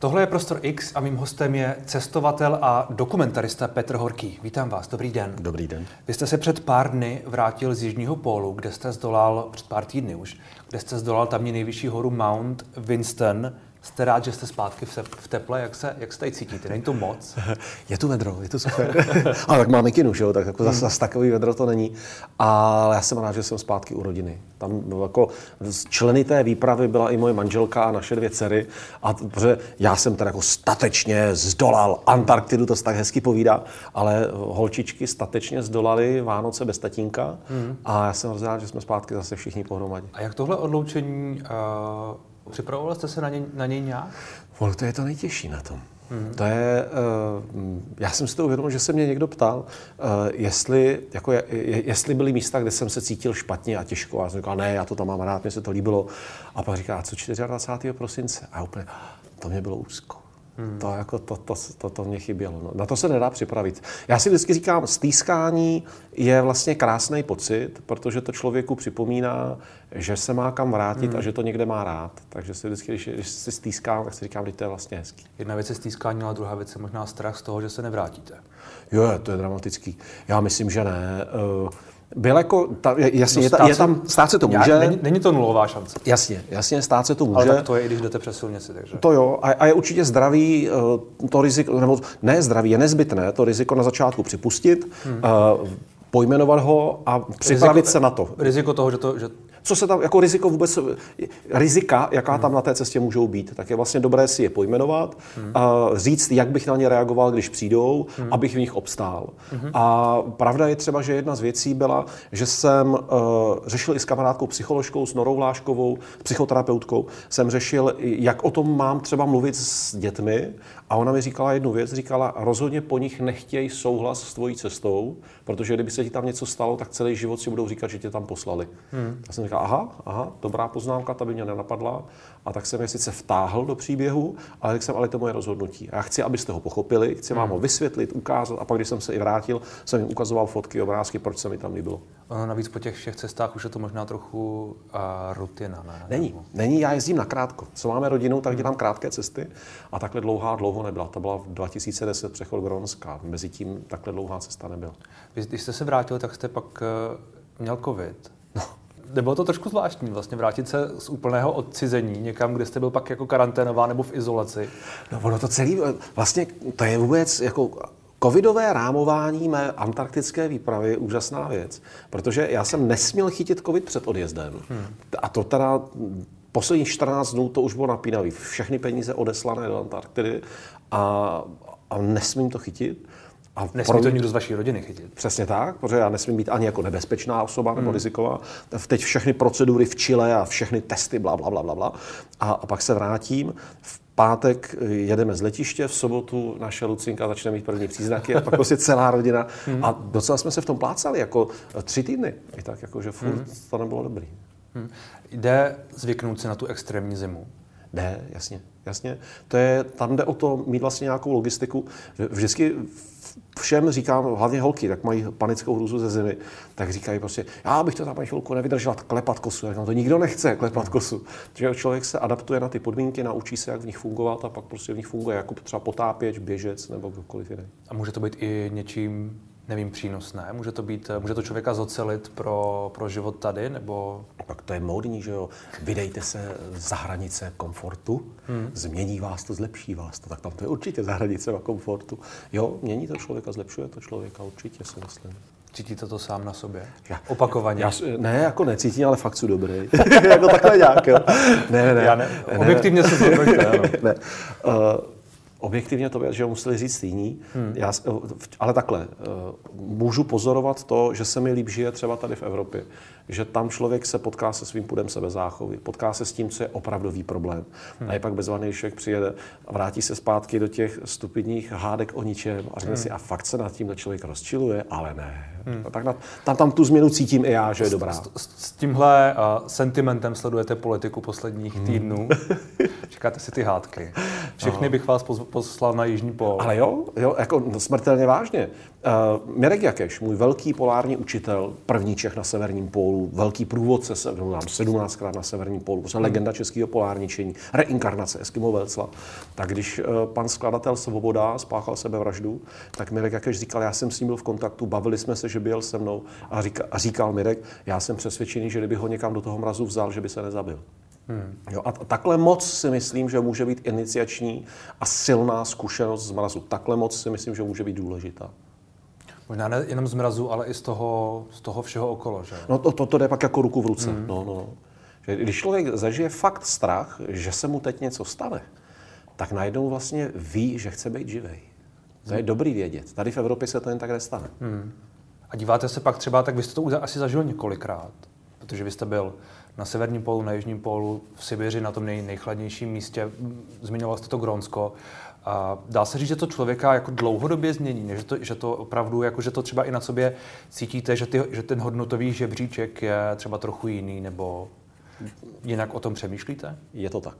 Tohle je Prostor X a mým hostem je cestovatel a dokumentarista Petr Horký. Vítám vás, dobrý den. Dobrý den. Vy jste se před pár dny vrátil z Jižního pólu, kde jste zdolal, před pár týdny už, kde jste zdolal tamní nejvyšší horu Mount Winston. Jste rád, že jste zpátky v, teple? Jak se, jak se tady cítíte? Není to moc? Je tu vedro, je to super. Ale tak máme kinu, že jo? tak jako zase, zase takový vedro to není. Ale já jsem rád, že jsem zpátky u rodiny. Tam jako členy té výpravy byla i moje manželka a naše dvě dcery. A protože já jsem teda jako statečně zdolal Antarktidu, to se tak hezky povídá, ale holčičky statečně zdolali Vánoce bez tatínka. Hmm. A já jsem rád, že jsme zpátky zase všichni pohromadě. A jak tohle odloučení uh Připravoval jste se na něj, na něj nějak? Ono to je to nejtěžší na tom. Hmm. To je, uh, já jsem si to uvědomil, že se mě někdo ptal, uh, jestli, jako, je, jestli byly místa, kde jsem se cítil špatně a těžko. A já jsem říkal, ne, já to tam mám rád, mně se to líbilo. A pak říká, a co 24. prosince? A úplně, to mě bylo úzko. Hmm. To, jako, to, to, to, to mě chybělo. No. Na to se nedá připravit. Já si vždycky říkám, stýskání je vlastně krásný pocit, protože to člověku připomíná, že se má kam vrátit hmm. a že to někde má rád. Takže si vždycky, když, když si stýskám, tak si říkám, že to je vlastně hezký. Jedna věc je stýskání, ale druhá věc je možná strach z toho, že se nevrátíte. Jo, to je dramatický. Já myslím, že ne. Uh, byl jako, ta, jasně, je, ta, je tam, stát se to může. Já, není, není to nulová šance. Jasně, jasně, stát se to může. Ale tak to je, i když jdete přes silnici, takže. To jo, a, a je určitě zdravý eh, to riziko, nebo ne zdravý, je nezbytné to riziko na začátku připustit, hmm. uh, pojmenovat ho a připravit riziko, se na to. Riziko toho, že to, že co se tam, jako riziko vůbec, rizika, jaká tam na té cestě můžou být, tak je vlastně dobré si je pojmenovat, hmm. a říct, jak bych na ně reagoval, když přijdou, hmm. abych v nich obstál. Hmm. A pravda je třeba, že jedna z věcí byla, že jsem uh, řešil i s kamarádkou psycholožkou, s Norou Vláškovou, psychoterapeutkou, jsem řešil, jak o tom mám třeba mluvit s dětmi a ona mi říkala jednu věc, říkala, rozhodně po nich nechtějí souhlas s tvojí cestou, protože kdyby se ti tam něco stalo, tak celý život si budou říkat, že tě tam poslali. Hmm. Já jsem říkal, aha, aha, dobrá poznámka, ta by mě nenapadla. A tak jsem je sice vtáhl do příběhu, ale tak jsem, ale to moje rozhodnutí. A já chci, abyste ho pochopili, chci vám hmm. ho vysvětlit, ukázat. A pak, když jsem se i vrátil, jsem jim ukazoval fotky, obrázky, proč se mi tam líbilo. Ono navíc po těch všech cestách už je to možná trochu uh, rutina, ne? Není, není, já jezdím na krátko. Co máme rodinu, tak dělám krátké cesty. A takhle dlouhá dlouho nebyla. To byla v 2010 přechod Gronska. Mezitím takhle dlouhá cesta nebyla. Vy, když jste se vrátil, tak jste pak uh, měl covid. No. Nebylo to trošku zvláštní vlastně vrátit se z úplného odcizení někam, kde jste byl pak jako karanténová nebo v izolaci? No ono to celý, vlastně to je vůbec jako Covidové rámování mé antarktické výpravy je úžasná věc, protože já jsem nesměl chytit covid před odjezdem. Hmm. A to teda posledních 14 dnů to už bylo napínavý. Všechny peníze odeslané do Antarktidy a, a nesmím to chytit. A Nesmí to nikdo z vaší rodiny chytit. Přesně tak, protože já nesmím být ani jako nebezpečná osoba nebo hmm. riziková. Teď všechny procedury v Chile a všechny testy, bla, bla, bla, bla, bla. A, a pak se vrátím. V pátek jedeme z letiště, v sobotu naše Lucinka začne mít první příznaky a pak prostě celá rodina. Hmm. A docela jsme se v tom plácali, jako tři týdny. I tak, jako, že furt hmm. to nebylo dobrý. Hmm. Jde zvyknout se na tu extrémní zimu? Jde, jasně. Jasně, to je, tam jde o to mít vlastně nějakou logistiku. Vždycky všem říkám, hlavně holky, tak mají panickou hrůzu ze zimy, tak říkají prostě, já bych to tam chvilku nevydržela klepat kosu. Říkám, to nikdo nechce klepat kosu. Takže člověk se adaptuje na ty podmínky, naučí se, jak v nich fungovat a pak prostě v nich funguje jako třeba potápěč, běžec nebo kdokoliv jiný. A může to být i něčím nevím, přínosné? Může to být, může to člověka zocelit pro, pro život tady, nebo... Pak to je módní, že jo? Vydejte se za hranice komfortu, hmm. změní vás to, zlepší vás to. Tak tam to je určitě za hranice komfortu. Jo, mění to člověka, zlepšuje to člověka, určitě si myslím. Cítíte to sám na sobě? Já, Opakovaně? Já, ne, jako necítím, ale fakt jsou dobrý. jako takhle nějak, jo. Ne, ne, ne. Já ne, objektivně ne, se to ne. ne. Uh, Objektivně to že museli říct jiní, hmm. já, ale takhle, eh, můžu pozorovat to, že se mi líp žije třeba tady v Evropě, že tam člověk se potká se svým půdem sebezáchovy, potká se s tím, co je opravdový problém. Hmm. A je pak bezvadný, když člověk přijede a vrátí se zpátky do těch stupidních hádek o ničem a řekne hmm. si, a fakt se nad tím člověk rozčiluje, ale ne. Hmm. Tak na, tam, tam tu změnu cítím i já, že je dobrá. S, s, s tímhle uh, sentimentem sledujete politiku posledních hmm. týdnů. Čekáte si ty hádky. Všechny no. bych vás poslal na Jižní pól. Ale jo, jo jako smrtelně vážně. Uh, Mirek Jakeš, můj velký polární učitel, první Čech na severním pólu, velký průvodce, se, no, 17krát na severním pólu, prostě legenda českého polárničení, reinkarnace Eskimo Velcla. Tak když uh, pan skladatel Svoboda spáchal sebevraždu, tak Mirek Jakeš říkal, já jsem s ním byl v kontaktu, bavili jsme se, že byl se mnou a, říka, a říkal Mirek, já jsem přesvědčený, že kdyby ho někam do toho mrazu vzal, že by se nezabil. Hmm. Jo, a takhle moc si myslím, že může být iniciační a silná zkušenost z mrazu. Takhle moc si myslím, že může být důležitá. Možná ne jenom z mrazu, ale i z toho, z toho všeho okolo, že? No to, to, to jde pak jako ruku v ruce. Hmm. No, no. Že když člověk zažije fakt strach, že se mu teď něco stane, tak najednou vlastně ví, že chce být živý. To je dobrý vědět. Tady v Evropě se to jen tak nestane. Hmm. A díváte se pak třeba, tak vy jste to asi zažil několikrát, protože vy jste byl na severním polu, na jižním polu, v Sibiři, na tom nej, nejchladnějším místě. Zmiňoval jste to Grónsko. A dá se říct, že to člověka jako dlouhodobě změní, že to, že to opravdu, jako že to třeba i na sobě cítíte, že, ty, že ten hodnotový žebříček je třeba trochu jiný, nebo jinak o tom přemýšlíte? Je to tak.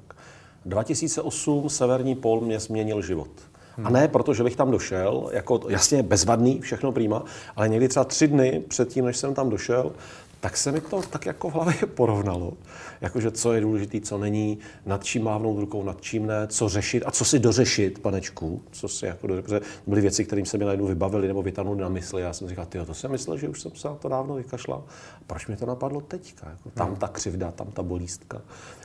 2008 Severní pol mě změnil život. Hmm. A ne proto, že bych tam došel, jako jasně bezvadný, všechno prýma, ale někdy třeba tři dny předtím, než jsem tam došel, tak se mi to tak jako v hlavě porovnalo. Jakože co je důležité, co není, nad čím mávnout rukou, nad čím ne, co řešit a co si dořešit, panečku. Co si jako dořešit, byly věci, kterým se mi najednou vybavili nebo vytanuli na mysli. Já jsem říkal, ty to jsem myslel, že už jsem se na to dávno vykašlal. Proč mi to napadlo teďka? Jako tam ta křivda, tam ta bolístka.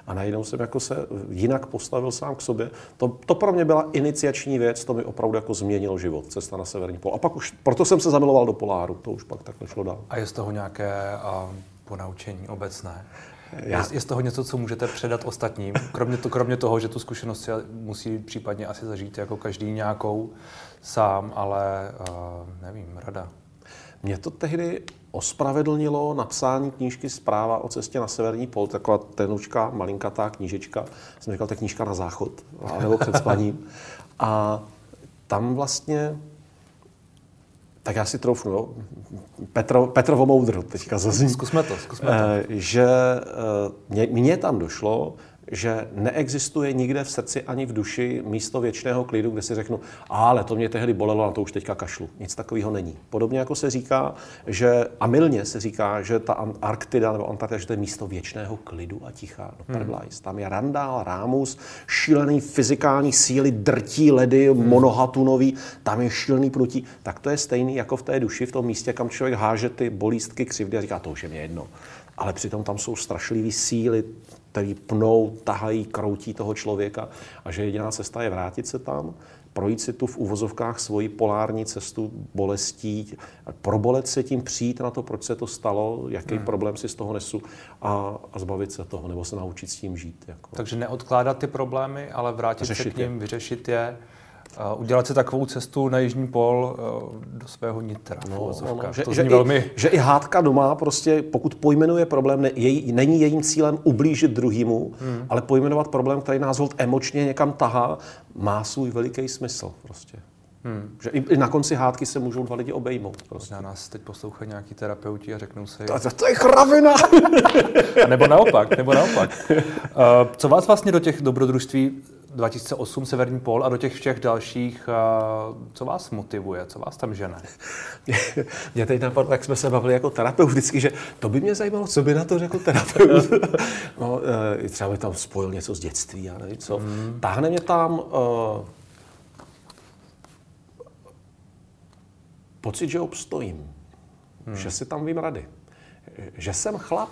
A najednou jsem jako se jinak postavil sám k sobě. To, to pro mě byla iniciační věc, to mi opravdu jako změnilo život, cesta na severní pol. A pak už, proto jsem se zamiloval do poláru, to už pak takhle šlo dál. A je z toho nějaké uh, ponaučení obecné? Já. Je, je z toho něco, co můžete předat ostatním? Kromě, to, kromě toho, že tu zkušenost si musí případně asi zažít jako každý nějakou sám, ale uh, nevím, rada. Mě to tehdy ospravedlnilo napsání knížky Zpráva o cestě na severní pol, taková tenučka, malinkatá knížečka, jsem říkal, to je knížka na záchod, nebo před spaním. A tam vlastně tak já si troufnu, jo. Petro, Petrovo moudro teďka zazní. Zkusme to, zkusme to. Eh, že eh, mně tam došlo, že neexistuje nikde v srdci ani v duši místo věčného klidu, kde si řeknu, ale to mě tehdy bolelo, na to už teďka kašlu. Nic takového není. Podobně jako se říká, že, a milně se říká, že ta Arktida nebo Antarktida, že to je místo věčného klidu a ticha. No, hmm. Tam je Randál, Rámus, šílený fyzikální síly, drtí ledy, hmm. monohatunový, tam je šílený prutí. Tak to je stejný jako v té duši, v tom místě, kam člověk háže ty bolístky, křivdy a říká, to už je mě jedno ale přitom tam jsou strašlivé síly, které pnou, tahají, kroutí toho člověka a že jediná cesta je vrátit se tam, projít si tu v uvozovkách svoji polární cestu bolestí, probolet se tím, přijít na to, proč se to stalo, jaký hmm. problém si z toho nesu a, a zbavit se toho, nebo se naučit s tím žít. Jako. Takže neodkládat ty problémy, ale vrátit Řešit se k ním, je. vyřešit je udělat si takovou cestu na Jižní pol eh, do svého nitra. No, no, no, že, to že, velmi... i, že i hádka doma prostě, pokud pojmenuje problém, ne, jej, není jejím cílem ublížit druhému, hmm. ale pojmenovat problém, který nás hold emočně někam tahá, má svůj veliký smysl prostě. Hmm. Že i, i na konci hádky se můžou dva lidi obejmout. Prostě. Možná nás teď poslouchají nějaký terapeuti a řeknou si... To, to, to je kravina! nebo naopak, nebo naopak. Uh, co vás vlastně do těch dobrodružství 2008 Severní pol a do těch všech dalších, co vás motivuje, co vás tam žene? mě teď napadlo, jak jsme se bavili jako terapeut vždycky, že to by mě zajímalo, co by na to řekl terapeut. no, e, třeba by tam spojil něco z dětství, já nevím co. Hmm. Táhne mě tam uh, pocit, že obstojím, hmm. že si tam vím rady, že jsem chlap,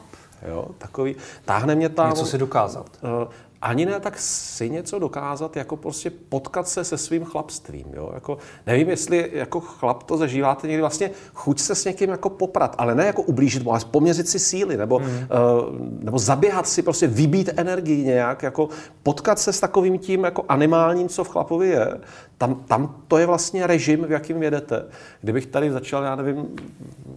jo, takový, táhne mě tam... Něco si dokázat. Uh, ani ne tak si něco dokázat, jako prostě potkat se se svým chlapstvím. Jo? Jako, nevím, jestli jako chlap to zažíváte někdy vlastně chuť se s někým jako poprat, ale ne jako ublížit mu, ale poměřit si síly, nebo, mm. uh, nebo zaběhat si, prostě vybít energii nějak, jako potkat se s takovým tím jako animálním, co v chlapovi je, tam, tam to je vlastně režim, v jakým jedete. Kdybych tady začal, já nevím,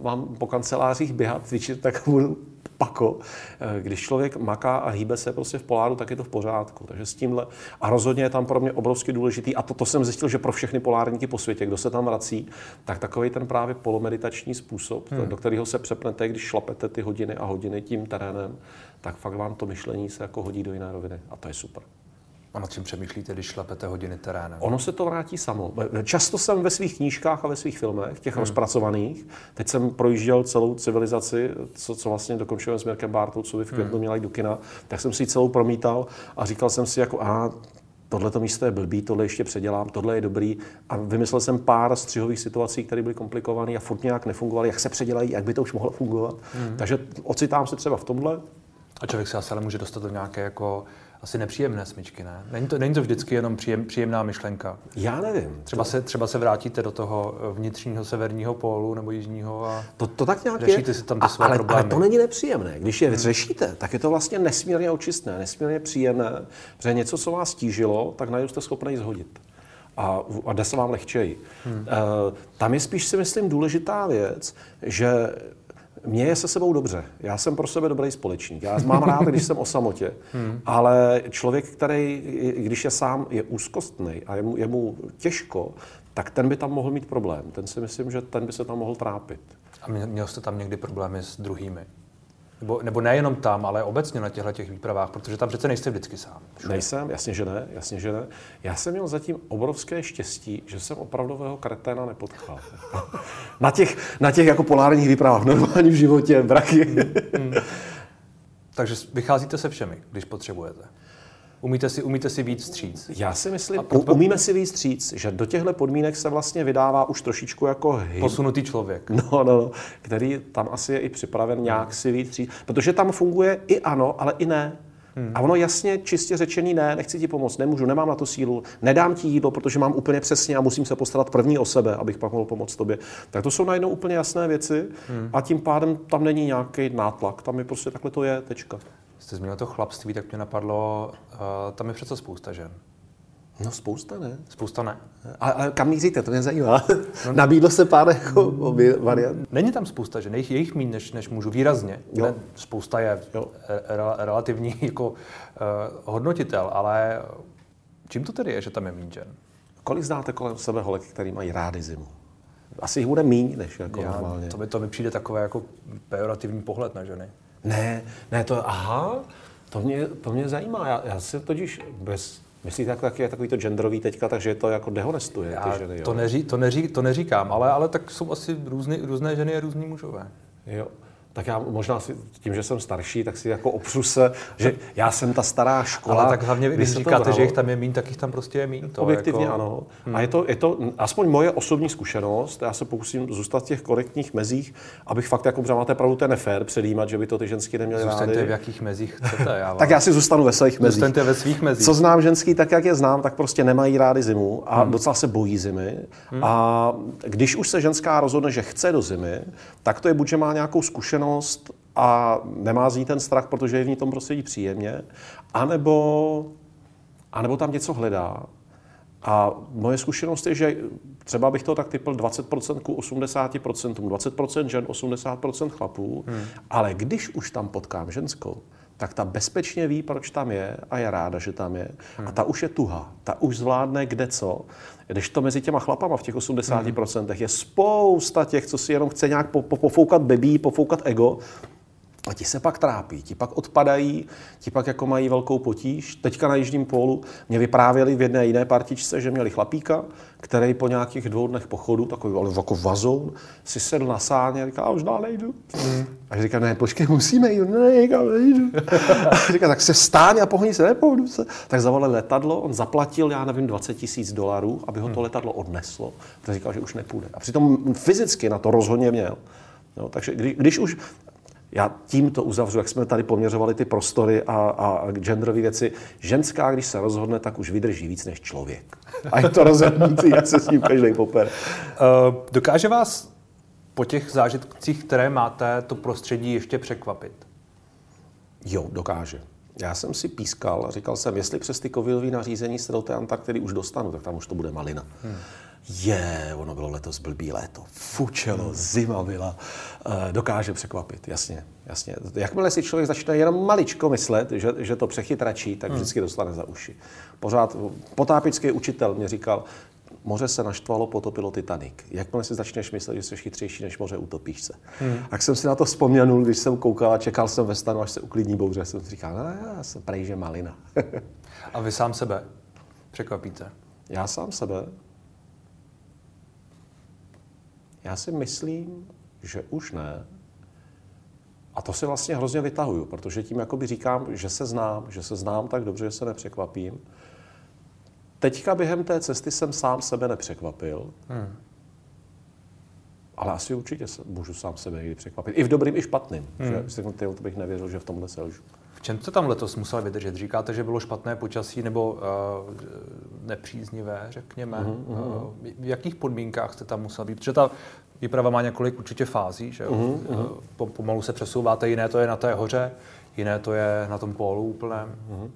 vám po kancelářích běhat, cvičit, tak budu pako. Eh, když člověk maká a hýbe se prostě v poláru, tak je to v pořádku. Takže s tímhle. A rozhodně je tam pro mě obrovsky důležitý, a to, to jsem zjistil, že pro všechny polárníky po světě, kdo se tam vrací, tak takový ten právě polomeditační způsob, hmm. do kterého se přepnete, když šlapete ty hodiny a hodiny tím terénem, tak fakt vám to myšlení se jako hodí do jiné roviny. A to je super. A nad čím přemýšlíte, když šlapete hodiny terénem? Ono se to vrátí samo. Často jsem ve svých knížkách a ve svých filmech, těch hmm. rozpracovaných, teď jsem projížděl celou civilizaci, co, co vlastně dokončujeme s Mirkem Bartou, co by v květnu hmm. měla jít do kina, tak jsem si ji celou promítal a říkal jsem si jako, a tohle to místo je blbý, tohle ještě předělám, tohle je dobrý. A vymyslel jsem pár střihových situací, které byly komplikované a furt nějak nefungovaly, jak se předělají, jak by to už mohlo fungovat. Hmm. Takže ocitám se třeba v tomhle. A člověk se asi ale může dostat do nějaké jako asi nepříjemné smyčky, ne? Není to, není to vždycky jenom příjem, příjemná myšlenka. Já nevím. Třeba, to... se, třeba se vrátíte do toho vnitřního severního pólu nebo jižního a to, to tak nějak řešíte je. si tam ty své ale, problémy. ale to není nepříjemné. Když je hmm. řešíte, tak je to vlastně nesmírně očistné, nesmírně příjemné, protože něco, co vás tížilo, tak najednou jste schopni zhodit. A, a jde se vám lehčeji. Hmm. Uh, tam je spíš si myslím důležitá věc, že mně je se sebou dobře. Já jsem pro sebe dobrý společník. Já mám rád, když jsem o samotě. Hmm. Ale člověk, který, když je sám, je úzkostný a je mu, je mu těžko, tak ten by tam mohl mít problém. Ten si myslím, že ten by se tam mohl trápit. A měl jste tam někdy problémy s druhými? Nebo, nebo nejenom tam, ale obecně na těchto těch výpravách, protože tam přece nejste vždycky sám. Všude. Nejsem, jasně, že ne, jasně, že ne. Já jsem měl zatím obrovské štěstí, že jsem opravdového kreténa nepotkal. na, těch, na těch jako polárních výpravách, v normálním životě, braky. hmm, hmm. Takže vycházíte se všemi, když potřebujete. Umíte si, umíte si víc stříc? Já si myslím, a umíme si víc stříc, že do těchto podmínek se vlastně vydává už trošičku jako hyb. Posunutý člověk. No, no, no, který tam asi je i připraven nějak si víc stříc, protože tam funguje i ano, ale i ne. Hmm. A ono jasně, čistě řečený ne, nechci ti pomoct, nemůžu, nemám na to sílu, nedám ti jídlo, protože mám úplně přesně a musím se postarat první o sebe, abych pak mohl pomoct tobě. Tak to jsou najednou úplně jasné věci hmm. a tím pádem tam není nějaký nátlak, tam je prostě takhle to je, tečka jste zmínil to chlapství, tak mě napadlo, uh, tam je přece spousta žen. No spousta ne. Spousta ne. A, a kam míříte, to mě zajímá. No, Nabídlo se pár jako variant. Není tam spousta žen, jejich, jejich méně než, než mužů, výrazně. Jo. Ne, spousta je jo. Re, relativní jako uh, hodnotitel, ale čím to tedy je, že tam je méně žen? Kolik znáte kolem sebe holek, který mají rády zimu? Asi jich bude méně než jako Já, normálně. To mi, to mi přijde takové jako pejorativní pohled na ženy. Ne, ne, to, aha, to mě, to mě zajímá. Já, já si totiž bez, Myslíte, tak, tak je takový to genderový teďka, takže to jako dehonestuje Já ty ženy, jo? To, neří, to, neří, to neříkám, ale, ale tak jsou asi různý, různé ženy a různí mužové. Jo tak já možná si, tím, že jsem starší, tak si jako opřu se, že já jsem ta stará škola. Ale tak hlavně, když říkáte, že jich tam je mín, tak jich tam prostě je mín. To Objektivně jako... ano. Hmm. A je to, je to aspoň moje osobní zkušenost, já se pokusím zůstat v těch korektních mezích, abych fakt, jako máte pravdu, ten nefér předjímat, že by to ty ženský neměly Zůstaňte rády. v jakých mezích chcete. Já vám... tak já si zůstanu ve svých mezích. Zůstaňte ve svých mezích. Co znám ženský, tak jak je znám, tak prostě nemají rády zimu a hmm. docela se bojí zimy. Hmm. A když už se ženská rozhodne, že chce do zimy, tak to je buď, že má nějakou zkušenost a nemá z ní ten strach, protože je v ní tom prostředí příjemně, anebo, anebo tam něco hledá. A moje zkušenost je, že třeba bych to tak typl 20% ku 80%, 20% žen, 80% chlapů, hmm. ale když už tam potkám ženskou, tak ta bezpečně ví, proč tam je a je ráda, že tam je. Hmm. A ta už je tuha, ta už zvládne kde co. Když to mezi těma chlapama v těch 80% hmm. je spousta těch, co si jenom chce nějak pofoukat bebí, pofoukat ego, a ti se pak trápí, ti pak odpadají, ti pak jako mají velkou potíž. Teďka na Jižním pólu mě vyprávěli v jedné jiné partičce, že měli chlapíka, který po nějakých dvou dnech pochodu, takový ale jako vazoun, si sedl na sáně a říká, už dál nejdu. Mm. A říká, ne, počkej, musíme jít, ne, nikam nejdu. a říká, tak se stáň a pohni se, nepohnu se. Tak zavolali letadlo, on zaplatil, já nevím, 20 tisíc dolarů, aby ho to hmm. letadlo odneslo. Tak říkal, že už nepůjde. A přitom fyzicky na to rozhodně měl. No, takže když, když už já tímto uzavřu, jak jsme tady poměřovali ty prostory a, a genderové věci. Ženská, když se rozhodne, tak už vydrží víc než člověk. A je to rozhodnutí, jak se s ním každý poper. Uh, dokáže vás po těch zážitcích, které máte, to prostředí ještě překvapit? Jo, dokáže. Já jsem si pískal a říkal jsem, jestli přes ty covidové nařízení se do té Antarktidy už dostanu, tak tam už to bude malina. Hmm je, ono bylo letos blbý léto, fučelo, hmm. zima byla, eh, dokáže překvapit, jasně, jasně. Jakmile si člověk začne jenom maličko myslet, že, že to přechytračí, tak hmm. vždycky dostane za uši. Pořád potápický učitel mě říkal, moře se naštvalo, potopilo Titanic. Jakmile si začneš myslet, že jsi chytřejší než moře, utopíš se. Hmm. Tak jsem si na to vzpomněl, když jsem koukal a čekal jsem ve stanu, až se uklidní bouře. Jsem si říkal, no, já jsem prej, že malina. a vy sám sebe překvapíte? Já sám sebe? Já si myslím, že už ne. A to si vlastně hrozně vytahuju, protože tím jakoby říkám, že se znám, že se znám tak dobře, že se nepřekvapím. Teďka během té cesty jsem sám sebe nepřekvapil, hmm. ale asi určitě můžu sám sebe někdy překvapit. I v dobrým, i špatným. Hmm. Že, si, to bych nevěřil, že v tomhle selžu. Čem jste tam letos musel vydržet? Říkáte, že bylo špatné počasí nebo uh, nepříznivé, řekněme. Mm-hmm. Uh, v jakých podmínkách jste tam musel být? Protože ta výprava má několik určitě fází, že mm-hmm. uh, pomalu se přesouváte, jiné to je na té hoře, jiné to je na tom pólu úplném. Mm-hmm.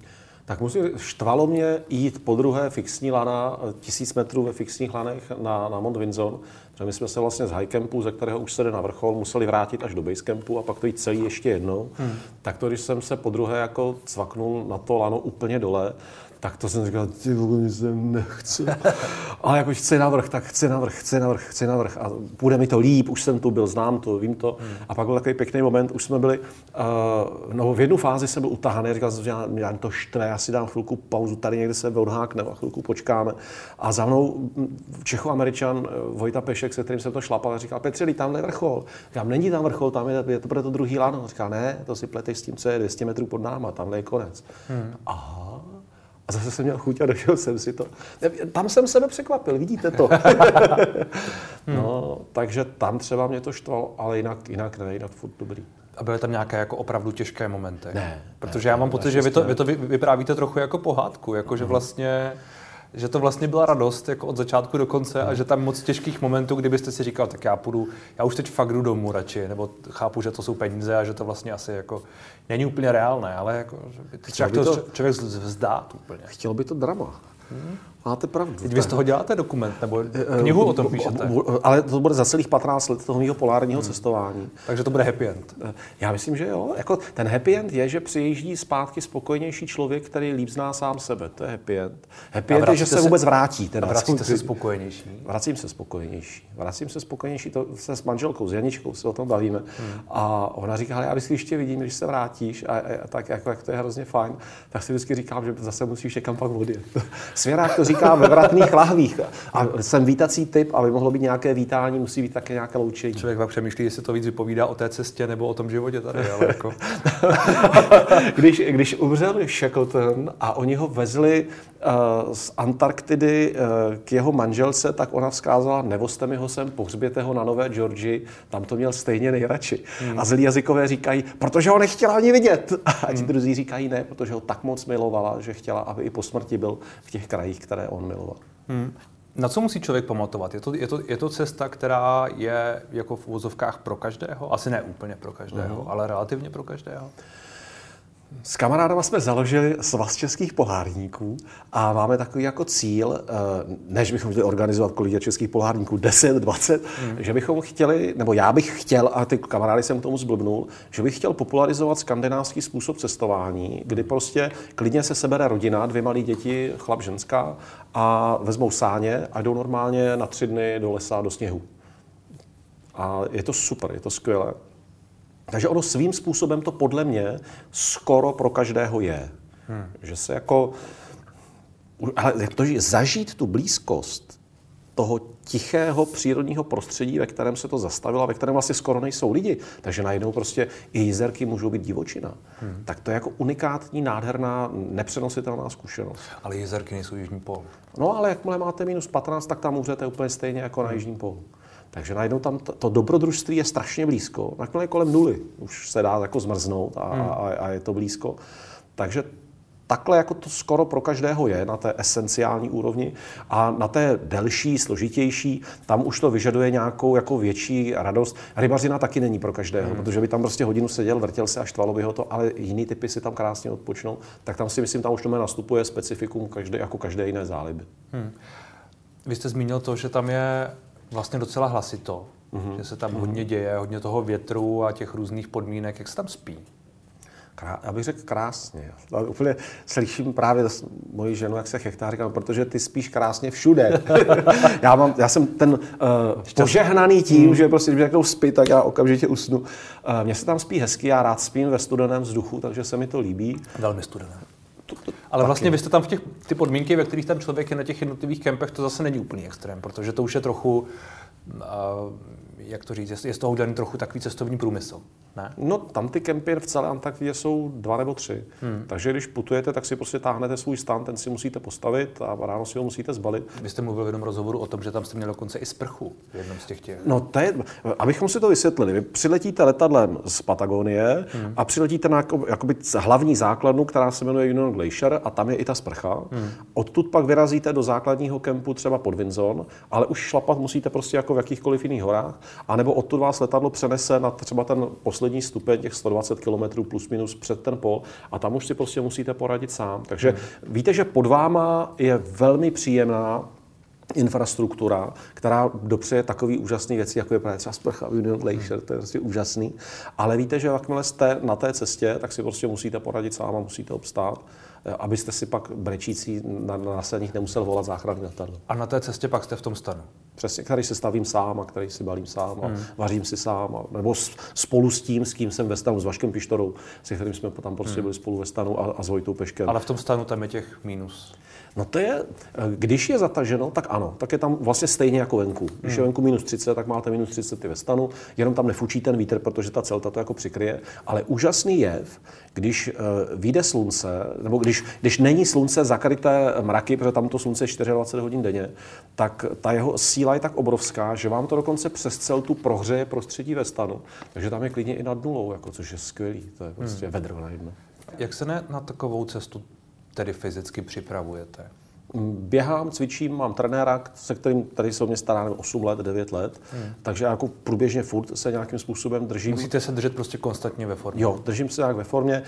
Tak musím, štvalo mě jít po druhé fixní lana, tisíc metrů ve fixních lanech na, na Mont Vinzon, protože my jsme se vlastně z highcampu, ze kterého už se jde na vrchol, museli vrátit až do basecampu a pak to jít celý ještě jednou. Hmm. Tak to, když jsem se po druhé jako cvaknul na to lano úplně dole, tak to jsem říkal, ty vole, jsem nechci. Ale jako chci navrh, tak chci navrh, chci navrh, chci navrh. A půjde mi to líp, už jsem tu byl, znám to, vím to. Hmm. A pak byl takový pěkný moment, už jsme byli, uh, no v jednu fázi jsem byl utahaný, říkal jsem, že já, já to štve, já si dám chvilku pauzu, tady někde se odhákneme a chvilku počkáme. A za mnou Čecho-Američan eh, Vojta Pešek, se kterým jsem to šlapal, říkal, Petřeli, tam je vrchol. Říkám, není tam vrchol, tam je, je to pro to druhý lano. Říkal, ne, to si pleteš s tím, co je 200 metrů pod náma, tam je konec. Hmm. Aha, a zase jsem měl chuť a došel jsem si to. Tam jsem sebe překvapil, vidíte to. no, takže tam třeba mě to štvalo, ale jinak, jinak ne, jinak furt dobrý. A byly tam nějaké jako opravdu těžké momenty? Ne. Protože ne, já mám pocit, že vy to, vy to vyprávíte trochu jako pohádku, jako že mhm. vlastně že to vlastně byla radost jako od začátku do konce a že tam moc těžkých momentů, kdybyste si říkal, tak já půjdu, já už teď fakt jdu domů radši, nebo chápu, že to jsou peníze a že to vlastně asi jako není úplně reálné, ale jako, že by to, by to člověk vzdát úplně. Chtěl by to drama. Hmm. Máte pravdu. Teď vy z toho děláte dokument, nebo knihu o tom píšete? Ale to bude za celých 15 let toho mého polárního hmm. cestování. Takže to bude happy end. Já myslím, že jo. Jako ten happy end je, že přijíždí zpátky spokojenější člověk, který líp zná sám sebe. To je happy end. Happy end je, že se vůbec vrátí. Teda. A vracíte se spokojenější? Vracím se spokojenější. Vracím se spokojenější. To se s manželkou, s Janičkou se o tom bavíme. Hmm. A ona říká, já vždycky ještě vidím, když se vrátíš, a, a tak jako, jak to je hrozně fajn, tak si vždycky říkám, že zase musíš někam pak odjet. Svěrák to říká ve vratných lahvích. A jsem vítací typ, aby mohlo být nějaké vítání, musí být také nějaké loučení. Člověk pak přemýšlí, jestli to víc vypovídá o té cestě nebo o tom životě tady. Ale jako... když, když umřel Shackleton a oni ho vezli uh, z Antarktidy uh, k jeho manželce, tak ona vzkázala, nevozte mi ho sem, pohřběte ho na Nové Georgii, tam to měl stejně nejradši. Hmm. A zlí jazykové říkají, protože ho nechtěla ani vidět. A ti hmm. druzí říkají ne, protože ho tak moc milovala, že chtěla, aby i po smrti byl v těch krajích, které on miloval. Hmm. Na co musí člověk pamatovat? Je to, je, to, je to cesta, která je jako v úvozovkách pro každého? Asi ne úplně pro každého, uh-huh. ale relativně pro každého? S kamarádama jsme založili svaz českých polárníků a máme takový jako cíl, eh, než bychom chtěli organizovat kolik českých polárníků, 10, 20, hmm. že bychom chtěli, nebo já bych chtěl, a ty kamarády jsem k tomu zblbnul, že bych chtěl popularizovat skandinávský způsob cestování, kdy prostě klidně se sebere rodina, dvě malé děti, chlap, ženská a vezmou sáně a jdou normálně na tři dny do lesa, do sněhu. A je to super, je to skvělé. Takže ono svým způsobem to podle mě skoro pro každého je. Hmm. Že se jako... Ale to, že zažít tu blízkost toho tichého přírodního prostředí, ve kterém se to zastavilo, ve kterém vlastně skoro nejsou lidi, takže najednou prostě i jizerky můžou být divočina. Hmm. Tak to je jako unikátní, nádherná, nepřenositelná zkušenost. Ale jizerky nejsou jižní pol. No ale jakmile máte minus 15, tak tam umřete úplně stejně jako hmm. na jižním polu. Takže najednou tam to, to dobrodružství je strašně blízko. Nakonec kolem nuly. Už se dá jako zmrznout a, hmm. a, a je to blízko. Takže takhle jako to skoro pro každého je na té esenciální úrovni a na té delší, složitější, tam už to vyžaduje nějakou jako větší radost. Rybařina taky není pro každého, hmm. protože by tam prostě hodinu seděl, vrtěl se a štvalo by ho to, ale jiný typy si tam krásně odpočnou, tak tam si myslím, tam už to nastupuje specifikum každé, jako každé jiné záliby. Hmm. Vy jste zmínil to, že tam je vlastně docela hlasito, mm-hmm. že se tam mm-hmm. hodně děje, hodně toho větru a těch různých podmínek. Jak se tam spí? Krá, já bych řekl krásně. Já úplně slyším právě moji ženu, jak se chechtá, říkám, protože ty spíš krásně všude. já, mám, já jsem ten uh, požehnaný tím, hmm. že prostě, když řeknou spí, tak já okamžitě usnu. Uh, mně se tam spí hezky, já rád spím ve studeném vzduchu, takže se mi to líbí. Velmi studené. To, to, Ale vlastně vy jste tam v těch ty podmínky, ve kterých ten člověk je na těch jednotlivých kempech, to zase není úplný extrém, protože to už je trochu uh, jak to říct, je z toho udělaný trochu takový cestovní průmysl, ne? No, tam ty kempy v celé Antarktidě jsou dva nebo tři. Hmm. Takže když putujete, tak si prostě táhnete svůj stan, ten si musíte postavit a ráno si ho musíte zbalit. Vy jste mluvil v jednom rozhovoru o tom, že tam jste měl dokonce i sprchu v jednom z těch těch. No, to je, abychom si to vysvětlili. Vy přiletíte letadlem z Patagonie hmm. a přiletíte na jako, jakoby hlavní základnu, která se jmenuje Union Glacier a tam je i ta sprcha. Hmm. Odtud pak vyrazíte do základního kempu třeba pod Vinzon, ale už šlapat musíte prostě jako v jakýchkoliv jiných horách anebo odtud vás letadlo přenese na třeba ten poslední stupeň těch 120 km plus minus před ten pol a tam už si prostě musíte poradit sám. Takže hmm. víte, že pod váma je velmi příjemná infrastruktura, která dopřeje takový úžasný věci, jako je právě třeba sprcha Union Glacier, to je prostě úžasný. Ale víte, že jakmile jste na té cestě, tak si prostě musíte poradit sám a musíte obstát. Eh, abyste si pak brečící na, na následních nemusel volat záchranný letadlo. A na té cestě pak jste v tom stanu? Přesně, který se stavím sám a který si balím sám a hmm. vařím si sám. A, nebo spolu s tím, s kým jsem ve stanu, s Vaškem Pištorou, se kterým jsme tam prostě hmm. byli spolu ve stanu a, a s Vojtou Peškem. Ale v tom stanu tam je těch mínus. No to je, když je zataženo, tak ano, tak je tam vlastně stejně jako venku. Když je hmm. venku minus 30, tak máte minus 30 i ve stanu, jenom tam nefučí ten vítr, protože ta celta to jako přikryje. Ale úžasný jev, když uh, vyjde slunce, nebo když, když není slunce zakryté mraky, protože tam to slunce je 24 hodin denně, tak ta jeho síla je tak obrovská, že vám to dokonce přes celtu prohřeje prostředí ve stanu. Takže tam je klidně i nad nulou, jako, což je skvělý. To je prostě hmm. vedro najednou. Jak se ne na takovou cestu tedy fyzicky připravujete? Běhám, cvičím, mám trenéra, se kterým tady se o mě stará 8 let, 9 let, hmm. takže jako průběžně furt se nějakým způsobem držím. Musíte se držet prostě konstantně ve formě. Jo, držím se nějak ve formě.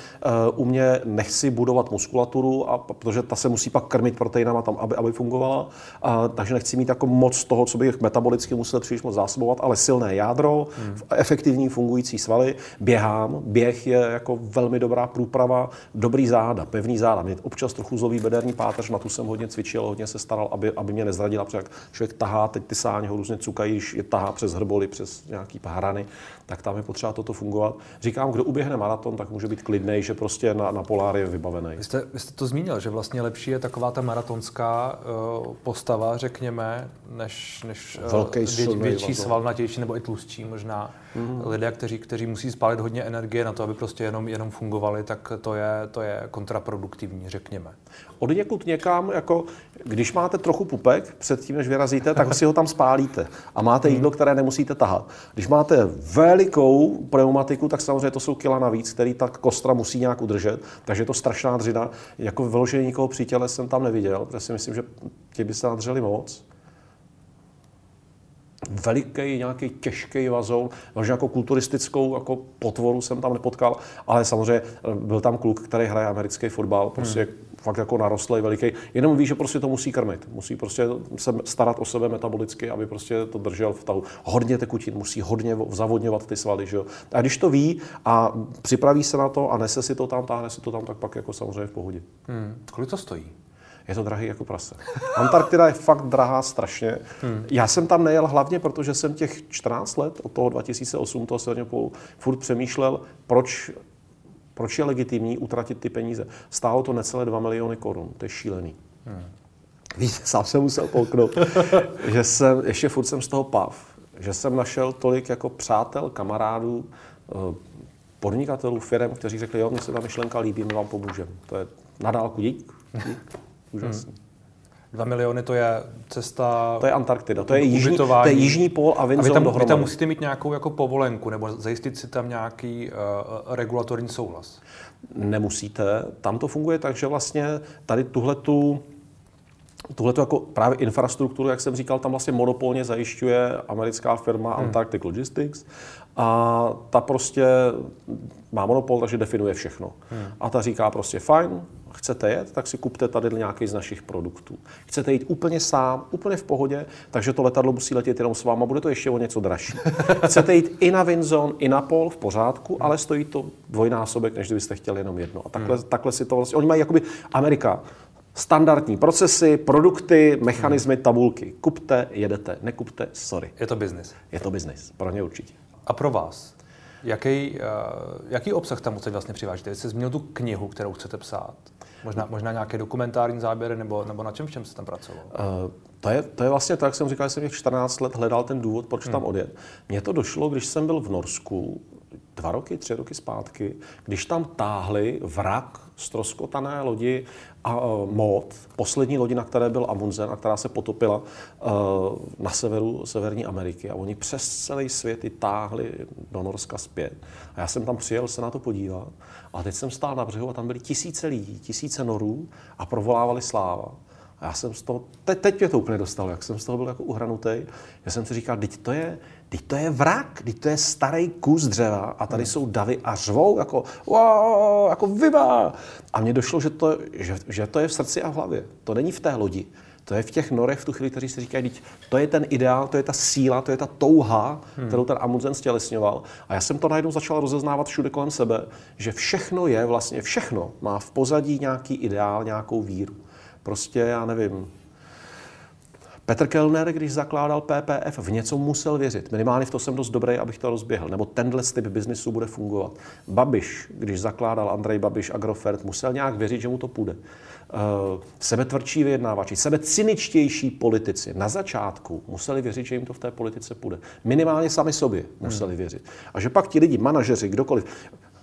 Uh, u mě nechci budovat muskulaturu, a, protože ta se musí pak krmit proteinama tam, aby, aby fungovala, uh, takže nechci mít jako moc toho, co bych metabolicky musel příliš moc zásobovat, ale silné jádro, hmm. efektivní fungující svaly, běhám, běh je jako velmi dobrá průprava, dobrý záda, pevný záda, mě občas trochu zlový bederní páteř, na tu jsem hodně cvičil, hodně se staral, aby, aby mě nezradila, protože jak člověk tahá, teď ty sáně ho různě cukají, když je tahá přes hrboly, přes nějaký hrany, tak tam je potřeba toto fungovat. Říkám, kdo uběhne maraton, tak může být klidný, že prostě na, na polár je vybavený. Vy jste, vy jste to zmínil, že vlastně lepší je taková ta maratonská uh, postava, řekněme, než, než uh, Velký vě, větší, svalnatější nebo i tlustší možná. Mm. Lidé, kteří, kteří musí spálit hodně energie na to, aby prostě jenom, jenom fungovali, tak to je, to je kontraproduktivní, řekněme. Od někud někam, jako když máte trochu pupek předtím, než vyrazíte, tak si ho tam spálíte a máte jídlo, mhm. které nemusíte tahat. Když máte velikou pneumatiku, tak samozřejmě to jsou kila navíc, který ta kostra musí nějak udržet, takže je to strašná dřina. Jako vyloženě nikoho při těle jsem tam neviděl, protože si myslím, že ti by se nadřeli moc veliký, nějaký těžký vazon, možná jako kulturistickou jako potvoru jsem tam nepotkal, ale samozřejmě eh, byl tam kluk, který hraje americký fotbal, prostě hmm. Fakt jako narostlý, veliký, jenom ví, že prostě to musí krmit, musí prostě se starat o sebe metabolicky, aby prostě to držel v tahu. Hodně tekutin, musí hodně zavodňovat ty svaly, že jo. A když to ví a připraví se na to a nese si to tam, táhne si to tam, tak pak jako samozřejmě v pohodě. Hmm. Kolik to stojí? je to drahý jako prase. Antarktida je fakt drahá strašně. Hmm. Já jsem tam nejel hlavně, protože jsem těch 14 let, od toho 2008, toho severního polu, furt přemýšlel, proč proč je legitimní utratit ty peníze? Stálo to necelé 2 miliony korun, to je šílený. Hmm. Víte, sám jsem musel polknout, že jsem, ještě furt jsem z toho pav, že jsem našel tolik jako přátel, kamarádů, eh, podnikatelů, firm, kteří řekli, jo, mně se ta myšlenka líbí, my vám pomůžeme. To je nadálku dík. dík. Úžasný. Hmm. Dva miliony to je cesta... To je Antarktida, to je, jižní, to je jižní pól a Vinzon a vy tam, dohromady. Vy tam musíte mít nějakou jako povolenku nebo zajistit si tam nějaký uh, regulatorní souhlas. Nemusíte. Tam to funguje tak, že vlastně tady tuhletu tuhle jako právě infrastrukturu, jak jsem říkal, tam vlastně monopolně zajišťuje americká firma hmm. Antarctic Logistics a ta prostě má monopol, takže definuje všechno. Hmm. A ta říká prostě fajn, chcete jet, tak si kupte tady nějaký z našich produktů. Chcete jít úplně sám, úplně v pohodě, takže to letadlo musí letět jenom s váma, bude to ještě o něco dražší. Chcete jít i na Winzon, i na Pol v pořádku, ale stojí to dvojnásobek, než kdybyste chtěli jenom jedno. A takhle, hmm. takhle si to vlastně, oni mají jakoby Amerika, standardní procesy, produkty, mechanismy, tabulky. Kupte, jedete, nekupte, sorry. Je to biznis. Je to biznis, pro ně určitě. A pro vás? Jaký, uh, jaký obsah tam chcete vlastně přivážet? Vy jste zmínil tu knihu, kterou chcete psát. Možná, možná nějaké dokumentární záběry, nebo, nebo na čem všem se tam pracoval? Uh, to je, to je vlastně tak, jak jsem říkal, že jsem těch 14 let hledal ten důvod, proč hmm. tam odjet. Mně to došlo, když jsem byl v Norsku, dva roky, tři roky zpátky, když tam táhli vrak stroskotané lodi a uh, mod, poslední lodi, na které byl Amundsen a která se potopila uh, na severu Severní Ameriky. A oni přes celý svět ji táhli do Norska zpět. A já jsem tam přijel se na to podívat. A teď jsem stál na břehu a tam byly tisíce lidí, tisíce norů a provolávali sláva. A já jsem z toho, teď, teď mě to úplně dostalo, jak jsem z toho byl jako uhranutý. Já jsem si říkal, teď to je, teď to je vrak, teď to je starý kus dřeva a tady hmm. jsou davy a řvou jako wow, jako vyba. A mně došlo, že to, že, že to je v srdci a v hlavě. To není v té lodi. To je v těch norech v tu chvíli, kteří si říkají, to je ten ideál, to je ta síla, to je ta touha, hmm. kterou ten Amundsen stělesňoval. A já jsem to najednou začal rozeznávat všude kolem sebe, že všechno je vlastně, všechno má v pozadí nějaký ideál, nějakou víru. Prostě, já nevím, Petr Kellner, když zakládal PPF, v něco musel věřit. Minimálně v to jsem dost dobrý, abych to rozběhl. Nebo tenhle typ biznisu bude fungovat. Babiš, když zakládal Andrej Babiš Agrofert, musel nějak věřit, že mu to půjde. Uh, sebetvrdší vyjednávači, sebecyničtější politici na začátku museli věřit, že jim to v té politice půjde. Minimálně sami sobě museli hmm. věřit. A že pak ti lidi, manažeři, kdokoliv,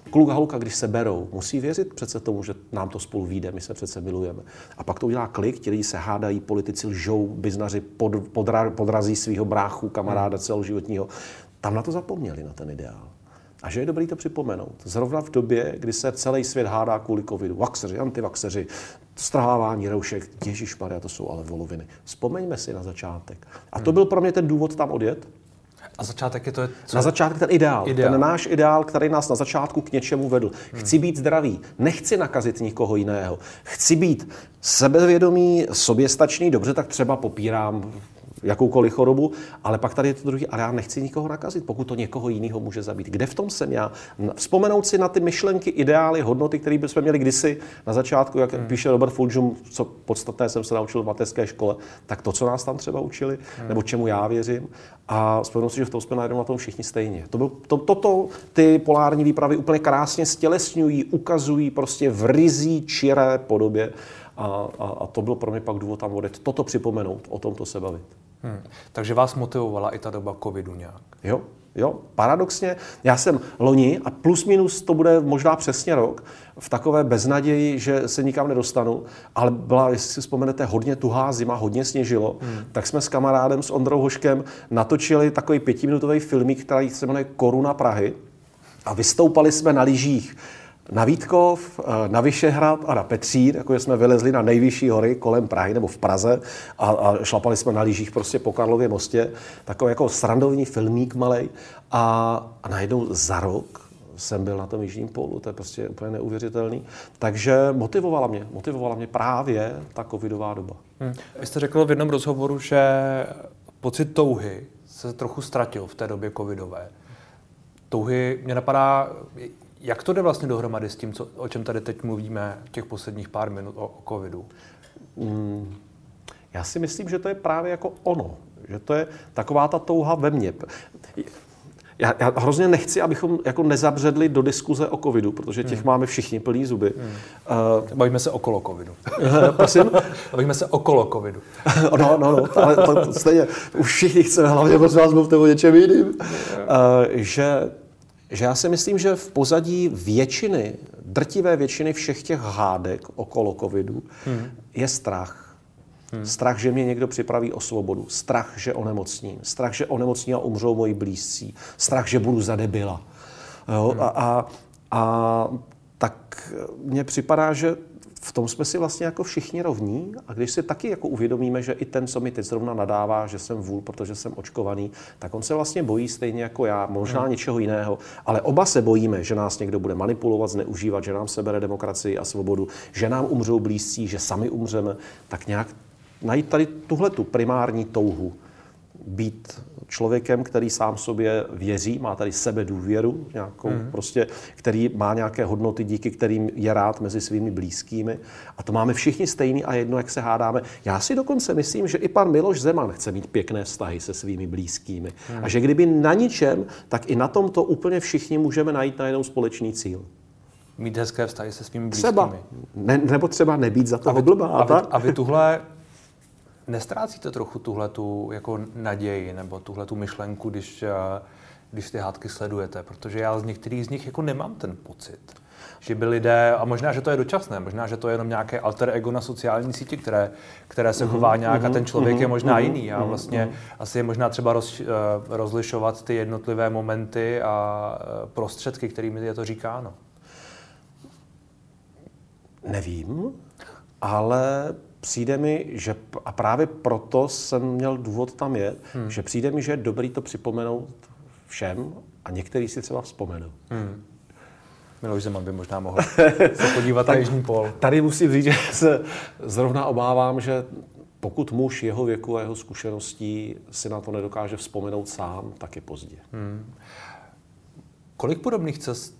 Kluk a holka, když se berou, musí věřit přece tomu, že nám to spolu vyjde, my se přece milujeme. A pak to udělá klik, ti lidi se hádají, politici lžou, biznaři pod, podra, podrazí svého bráchu, kamaráda hmm. celoživotního. Tam na to zapomněli, na ten ideál. A že je dobrý to připomenout. Zrovna v době, kdy se celý svět hádá kvůli covidu. Vaxeři, antivaxeři, strhávání roušek, Ježíš Maria, to jsou ale voloviny. Vzpomeňme si na začátek. A to hmm. byl pro mě ten důvod tam odjet, a začátek je to... Je co? Na začátek ten ideál, ideál. Ten náš ideál, který nás na začátku k něčemu vedl. Chci hmm. být zdravý, nechci nakazit nikoho jiného. Chci být sebevědomý, soběstačný, dobře, tak třeba popírám jakoukoliv chorobu, ale pak tady je to druhý, ale já nechci nikoho nakazit, pokud to někoho jiného může zabít. Kde v tom jsem já? Vzpomenout si na ty myšlenky, ideály, hodnoty, které bychom měli kdysi na začátku, jak hmm. píše Robert Fulžum, co podstatné jsem se naučil v mateřské škole, tak to, co nás tam třeba učili, hmm. nebo čemu já věřím. A vzpomenout si, že v tom jsme najednou na tom všichni stejně. To byl, to, toto ty polární výpravy úplně krásně stělesňují, ukazují prostě v rizí, čiré podobě. A, a, a to byl pro mě pak důvod tam odjet. Toto připomenout, o tomto se bavit. Hmm. Takže vás motivovala i ta doba covidu nějak? Jo, jo. Paradoxně, já jsem loni a plus minus to bude možná přesně rok, v takové beznaději, že se nikam nedostanu, ale byla, jestli si vzpomenete, hodně tuhá zima, hodně sněžilo, hmm. tak jsme s kamarádem, s Ondrou Hoškem, natočili takový pětiminutový filmik, který se jmenuje Koruna Prahy a vystoupali jsme na lyžích na Vítkov, eh, na Vyšehrad a na Petřín, jako jsme vylezli na nejvyšší hory kolem Prahy nebo v Praze a, a šlapali jsme na lyžích prostě po Karlově mostě. Takový jako srandovní filmík malej a, a najednou za rok jsem byl na tom jižním polu, to je prostě úplně neuvěřitelný. Takže motivovala mě, motivovala mě právě ta covidová doba. Hmm. Vy jste řekl v jednom rozhovoru, že pocit touhy se trochu ztratil v té době covidové. Touhy, mě napadá, jak to jde vlastně dohromady s tím, co, o čem tady teď mluvíme těch posledních pár minut o, o covidu? Mm, já si myslím, že to je právě jako ono. Že to je taková ta touha ve mně. Já, já hrozně nechci, abychom jako nezabředli do diskuze o covidu, protože těch hmm. máme všichni plný zuby. Hmm. Uh, Bavíme se okolo covidu. Prosím? Bavíme se okolo covidu. no, no, no, ale to, to stejně, už všichni chceme hlavně, prosím vás, mluvte o něčem jiným. Uh, že že já si myslím, že v pozadí většiny, drtivé většiny všech těch hádek okolo covidu hmm. je strach. Hmm. Strach, že mě někdo připraví o svobodu. Strach, že onemocním. Strach, že onemocní a umřou moji blízcí. Strach, že budu za debila. Jo? Hmm. A, a, a tak mně připadá, že tom jsme si vlastně jako všichni rovní a když si taky jako uvědomíme, že i ten, co mi teď zrovna nadává, že jsem vůl, protože jsem očkovaný, tak on se vlastně bojí stejně jako já, možná hmm. něčeho jiného, ale oba se bojíme, že nás někdo bude manipulovat, zneužívat, že nám sebere demokracii a svobodu, že nám umřou blízcí, že sami umřeme, tak nějak najít tady tuhle tu primární touhu být člověkem, který sám sobě věří, má tady sebe důvěru, nějakou mm. prostě, který má nějaké hodnoty, díky kterým je rád mezi svými blízkými. A to máme všichni stejný a jedno, jak se hádáme. Já si dokonce myslím, že i pan Miloš Zeman chce mít pěkné vztahy se svými blízkými. Mm. A že kdyby na ničem, tak i na tomto úplně všichni můžeme najít najednou společný cíl mít hezké vztahy se svými blízkými. Třeba. Ne, nebo třeba nebýt za to a vy, blbá. A vy, a vy tuhle nestrácíte trochu tuhle tu jako naději nebo tuhle tu myšlenku, když, eh, když ty hádky sledujete? Protože já z některých z nich jako nemám ten pocit. Že by lidé, a možná, že to je dočasné, možná, že to je jenom nějaké alter ego na sociální síti, které, které se chová mhm, nějak a ten mhm, člověk je mhm, možná jiný. A vlastně asi je možná třeba roz, eh, rozlišovat ty jednotlivé momenty a eh, prostředky, kterými je to říkáno. Nevím, ale přijde mi, že, a právě proto jsem měl důvod tam jet, hmm. že přijde mi, že je dobrý to připomenout všem a některý si třeba vzpomenou. Hmm. Miloš Zeman by možná mohl se podívat na Jižní pol. Tady musím říct, že se zrovna obávám, že pokud muž jeho věku a jeho zkušeností si na to nedokáže vzpomenout sám, tak je pozdě. Hmm. Kolik podobných cest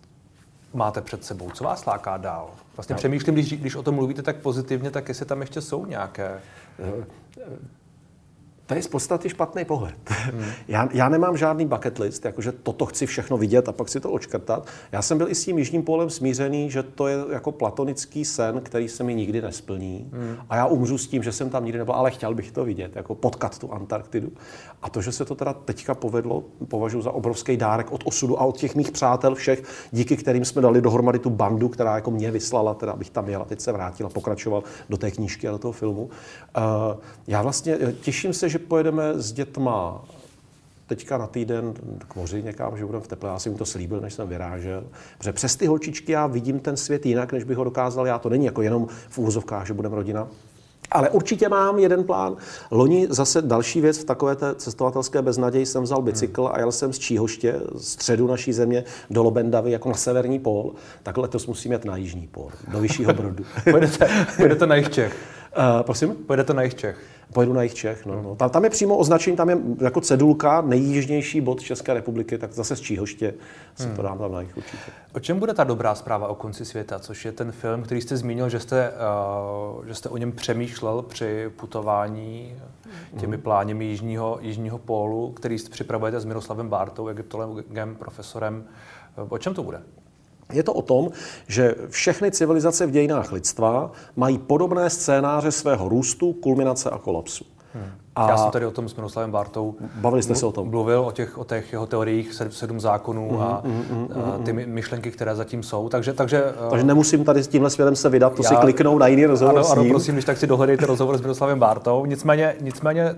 máte před sebou? Co vás láká dál? Vlastně no. přemýšlím, když, když o tom mluvíte tak pozitivně, tak jestli tam ještě jsou nějaké eh, to je z podstaty špatný pohled. Hmm. Já, já nemám žádný bucket list, jakože toto chci všechno vidět a pak si to očkrtat. Já jsem byl i s tím jižním polem smířený, že to je jako platonický sen, který se mi nikdy nesplní. Hmm. A já umřu s tím, že jsem tam nikdy nebyl, ale chtěl bych to vidět, jako potkat tu Antarktidu. A to, že se to teda teďka povedlo, považuji za obrovský dárek od osudu a od těch mých přátel všech, díky kterým jsme dali dohromady tu bandu, která jako mě vyslala, teda abych tam jel a teď se vrátil a pokračoval do té knížky a do toho filmu. Uh, já vlastně eh, těším se, že že pojedeme s dětma teďka na týden k moři někam, že budeme v teple. Já jsem jim to slíbil, než jsem vyrážel. Protože přes ty holčičky já vidím ten svět jinak, než bych ho dokázal já. To není jako jenom v úvozovkách, že budeme rodina. Ale určitě mám jeden plán. Loni zase další věc v takové té cestovatelské beznaději jsem vzal bicykl a jel jsem z Číhoště, středu naší země, do Lobendavy, jako na severní pól. Tak letos musím jet na jižní pól, do vyššího brodu. pojedete, pojedete na jich Čech. Uh, prosím? Pojedete na jich Čech. Pojedu na jich Čech. No, no. Tam, tam je přímo označení, tam je jako cedulka nejjižnější bod České republiky, tak zase z Číhoště si hmm. to dám tam na jich určitě. O čem bude ta dobrá zpráva o konci světa, což je ten film, který jste zmínil, že jste, uh, že jste o něm přemýšlel při putování těmi hmm. pláněmi jižního, jižního pólu, který připravujete s Miroslavem Bártou, egyptologem, profesorem. O čem to bude? Je to o tom, že všechny civilizace v dějinách lidstva mají podobné scénáře svého růstu, kulminace a kolapsu. Hmm. A Já jsem tady o tom s Miroslavem Bartou Bavili jste se o tom. Mluvil o těch, o těch jeho teoriích sedm zákonů mm, a, mm, mm, a ty myšlenky, které zatím jsou. Takže, takže, takže nemusím tady s tímhle světem se vydat, to já, si kliknou na jiný rozhovor ano, ano, prosím, když tak si dohledejte rozhovor s Miroslavem Bartou. Nicméně, nicméně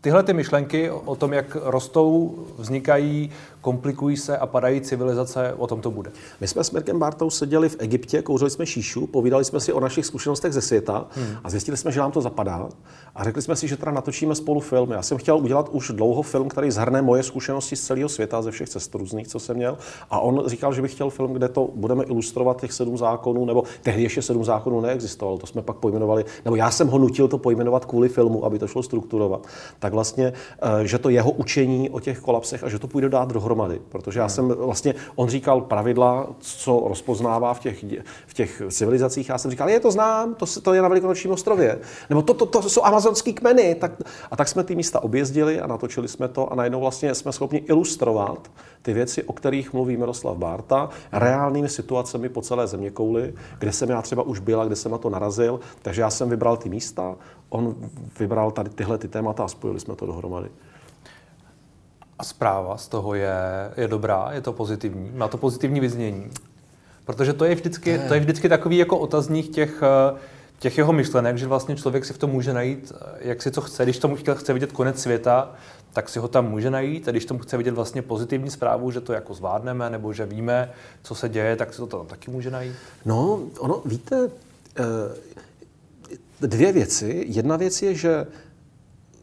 tyhle ty myšlenky o tom, jak rostou, vznikají, komplikují se a padají civilizace, o tom to bude. My jsme s Mirkem Bartou seděli v Egyptě, kouřili jsme šíšu, povídali jsme si o našich zkušenostech ze světa hmm. a zjistili jsme, že nám to zapadá. A řekli jsme si, že teda natočíme spolu film. Já jsem chtěl udělat už dlouho film, který zhrne moje zkušenosti z celého světa, ze všech cest různých, co jsem měl. A on říkal, že by chtěl film, kde to budeme ilustrovat těch sedm zákonů, nebo tehdy ještě sedm zákonů neexistovalo, to jsme pak pojmenovali, nebo já jsem ho nutil to pojmenovat kvůli filmu, aby to šlo strukturovat. Tak vlastně, eh, že to jeho učení o těch kolapsech a že to půjde dát dohromady. Protože já jsem vlastně, on říkal pravidla, co rozpoznává v těch, v těch civilizacích. Já jsem říkal, je to znám, to, to je na Velikonočním ostrově. Nebo to, to, to, to jsou amazonský kmeny. Tak, a tak jsme ty místa objezdili a natočili jsme to a najednou vlastně jsme schopni ilustrovat ty věci, o kterých mluví Miroslav Bárta, reálnými situacemi po celé země kouli, kde jsem já třeba už byl a kde jsem na to narazil. Takže já jsem vybral ty místa, on vybral tady tyhle ty témata a spojili jsme to dohromady. A zpráva z toho je, je dobrá, je to pozitivní, má to pozitivní vyznění. Protože to je vždycky, to je vždycky takový jako otazník těch, těch jeho myšlenek, že vlastně člověk si v tom může najít, jak si co chce. Když tomu chce vidět konec světa, tak si ho tam může najít. A když tomu chce vidět vlastně pozitivní zprávu, že to jako zvládneme, nebo že víme, co se děje, tak si to tam taky může najít. No, ono, víte, dvě věci. Jedna věc je, že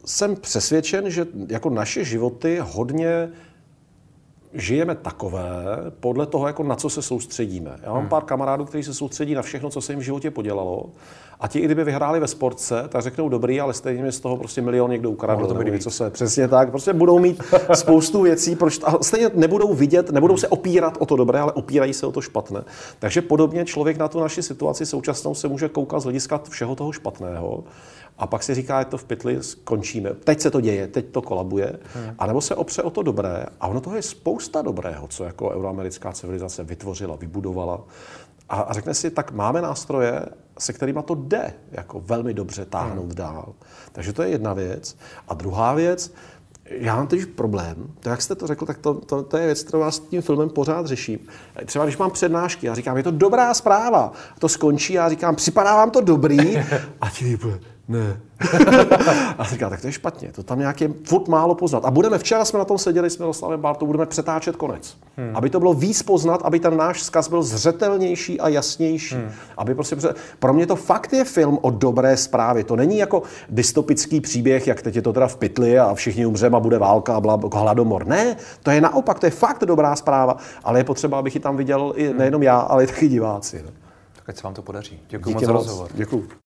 jsem přesvědčen, že jako naše životy hodně žijeme takové podle toho, jako na co se soustředíme. Já mám hmm. pár kamarádů, kteří se soustředí na všechno, co se jim v životě podělalo. A ti, i kdyby vyhráli ve sportce, tak řeknou dobrý, ale stejně mi z toho prostě milion někdo ukradl. To být co se přesně tak. Prostě budou mít spoustu věcí, proč, a stejně nebudou vidět, nebudou se opírat o to dobré, ale opírají se o to špatné. Takže podobně člověk na tu naši situaci současnou se může koukat z hlediska všeho toho špatného a pak si říká, je to v pytli, skončíme. Teď se to děje, teď to kolabuje. Hmm. A nebo se opře o to dobré. A ono toho je spousta dobrého, co jako euroamerická civilizace vytvořila, vybudovala. A, a řekne si, tak máme nástroje, se kterými to jde jako velmi dobře táhnout hmm. dál. Takže to je jedna věc. A druhá věc, já mám teď problém, to jak jste to řekl, tak to, to, to je věc, kterou vás tím filmem pořád řeším. Třeba když mám přednášky, já říkám, je to dobrá zpráva, to skončí, a já říkám, připadá vám to dobrý, a ti ne. a říká, tak to je špatně, to tam nějak je furt málo poznat. A budeme, včera jsme na tom seděli s Miloslavem Bartou, budeme přetáčet konec. Hmm. Aby to bylo víc poznat, aby ten náš vzkaz byl zřetelnější a jasnější. Hmm. Aby prostě, pro mě to fakt je film o dobré zprávě. To není jako dystopický příběh, jak teď je to teda v pytli a všichni umřeme a bude válka a bla, hladomor. Ne, to je naopak, to je fakt dobrá zpráva, ale je potřeba, abych ji tam viděl i, nejenom já, ale i taky diváci. Tak ať se vám to podaří. Děkuji moc za rozhovor. Děkuji.